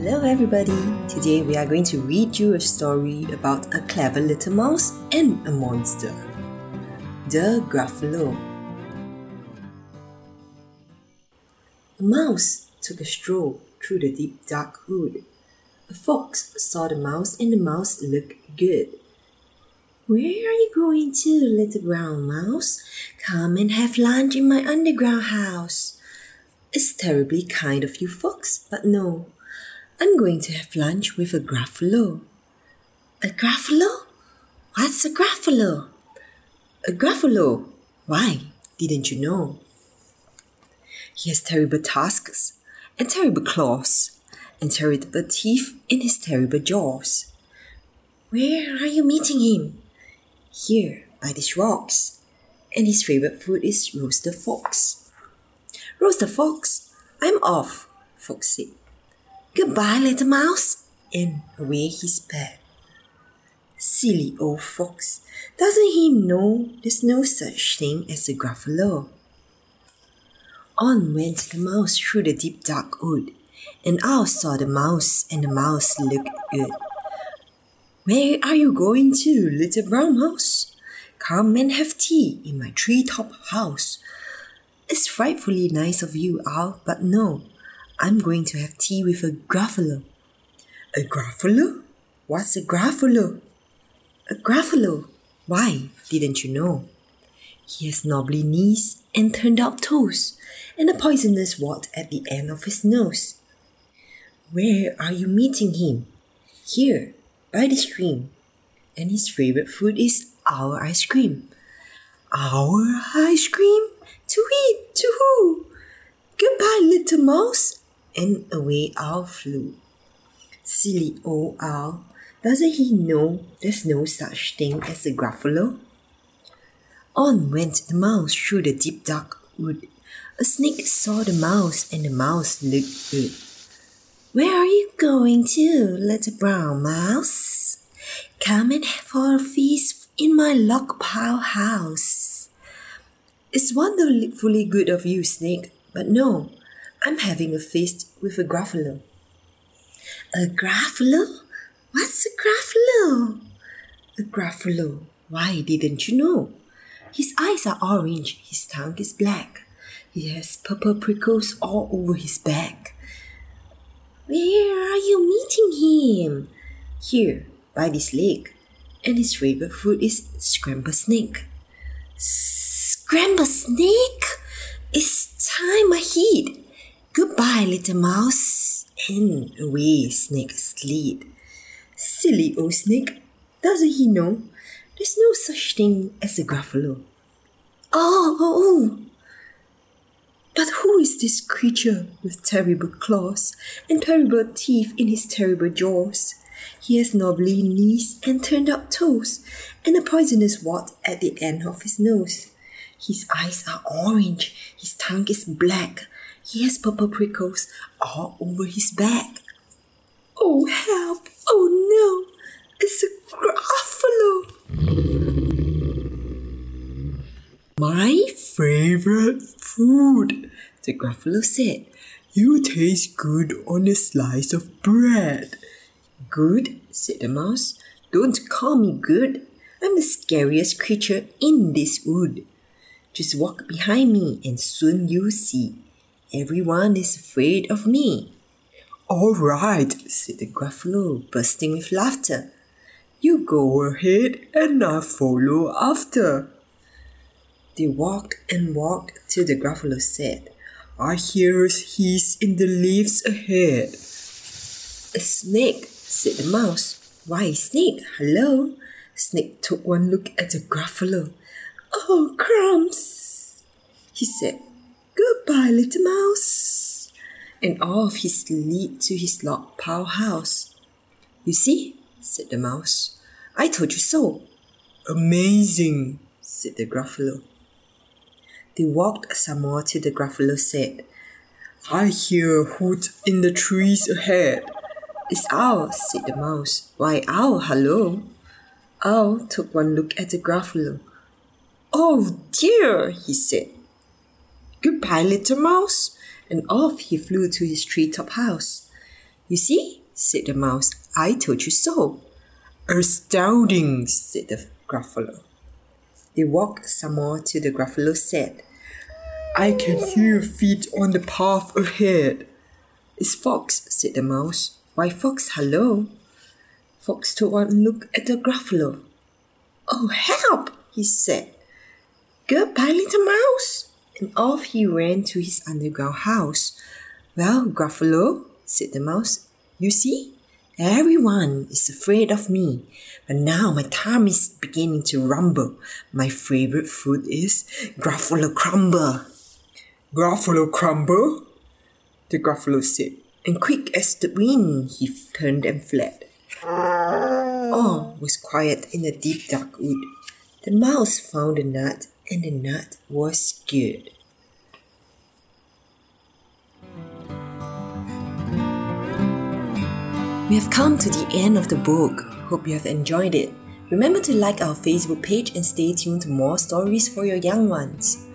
Hello, everybody. Today we are going to read you a story about a clever little mouse and a monster. The Gruffalo. A mouse took a stroll through the deep dark wood. A fox saw the mouse and the mouse looked good. Where are you going to, little brown mouse? Come and have lunch in my underground house. It's terribly kind of you, fox, but no. I'm going to have lunch with a gruffalo. A gruffalo? What's a gruffalo? A gruffalo? Why? Didn't you know? He has terrible tusks and terrible claws and terrible teeth in his terrible jaws. Where are you meeting him? Here, by these rocks. And his favorite food is roasted fox. Roasted fox, I'm off, Fox said. Goodbye, little mouse. And away he sped. Silly old fox, doesn't he know there's no such thing as a gruffalo? On went the mouse through the deep dark wood, and out saw the mouse, and the mouse looked good. Where are you going to, little brown mouse? Come and have tea in my tree-top house. It's frightfully nice of you, Owl, but no, I'm going to have tea with a gruffalo. A gruffalo? What's a gruffalo? A gruffalo? Why, didn't you know? He has knobbly knees and turned out toes, and a poisonous wart at the end of his nose. Where are you meeting him? Here, by the stream. And his favorite food is owl ice cream. Owl ice cream? To eat, to who? Goodbye, little mouse. And away owl flew. Silly old owl, doesn't he know there's no such thing as a gruffalo? On went the mouse through the deep dark wood. A snake saw the mouse, and the mouse looked good. Where are you going to, little brown mouse? Come and have a feast in my log pile house. It's wonderfully good of you, Snake, but no, I'm having a feast with a gruffalo. A gruffalo? What's a gruffalo? A gruffalo. Why didn't you know? His eyes are orange, his tongue is black. He has purple prickles all over his back. Where are you meeting him? Here, by this lake. And his favorite food is scrambled snake. Scrambled snake? It's time I hid. Goodbye, little mouse. And away snake slid. Silly old snake, doesn't he know there's no such thing as a gruffalo? Oh, oh, oh. But who is this creature with terrible claws and terrible teeth in his terrible jaws? He has knobbly knees and turned up toes, and a poisonous wart at the end of his nose. His eyes are orange, his tongue is black, he has purple prickles all over his back. Oh, help! Oh no! It's a gruffalo! My favorite food, the gruffalo said. You taste good on a slice of bread. Good, said the mouse. Don't call me good. I'm the scariest creature in this wood. Just walk behind me and soon you'll see. Everyone is afraid of me. All right, said the gruffalo, bursting with laughter. You go ahead and I'll follow after. They walked and walked till the gruffalo said, I hear a hiss in the leaves ahead. A snake, said the mouse. Why, snake, hello. Snake took one look at the gruffalo. Oh, crumbs, he said. Goodbye, little mouse. And off he slid to his log pile house. You see, said the mouse. I told you so. Amazing, said the gruffalo. They walked some more till the gruffalo said, I hear a hoot in the trees ahead. It's Owl, said the mouse. Why, Owl, hello. Owl took one look at the gruffalo. Oh dear, he said. Goodbye, little mouse. And off he flew to his treetop house. You see, said the mouse, I told you so. Astounding, said the Gruffalo. They walked some more till the Gruffalo said, I can hear feet on the path ahead. It's Fox, said the mouse. Why, Fox, hello. Fox took one look at the Gruffalo. Oh, help, he said. Goodbye, little mouse. And off he ran to his underground house. Well, Gruffalo, said the mouse, you see, everyone is afraid of me. But now my tummy is beginning to rumble. My favorite food is Gruffalo Crumble. Gruffalo Crumble? The Gruffalo said, and quick as the wind he turned and fled. All was quiet in the deep dark wood. The mouse found the nut, and the nut was good. We have come to the end of the book. Hope you have enjoyed it. Remember to like our Facebook page and stay tuned to more stories for your young ones.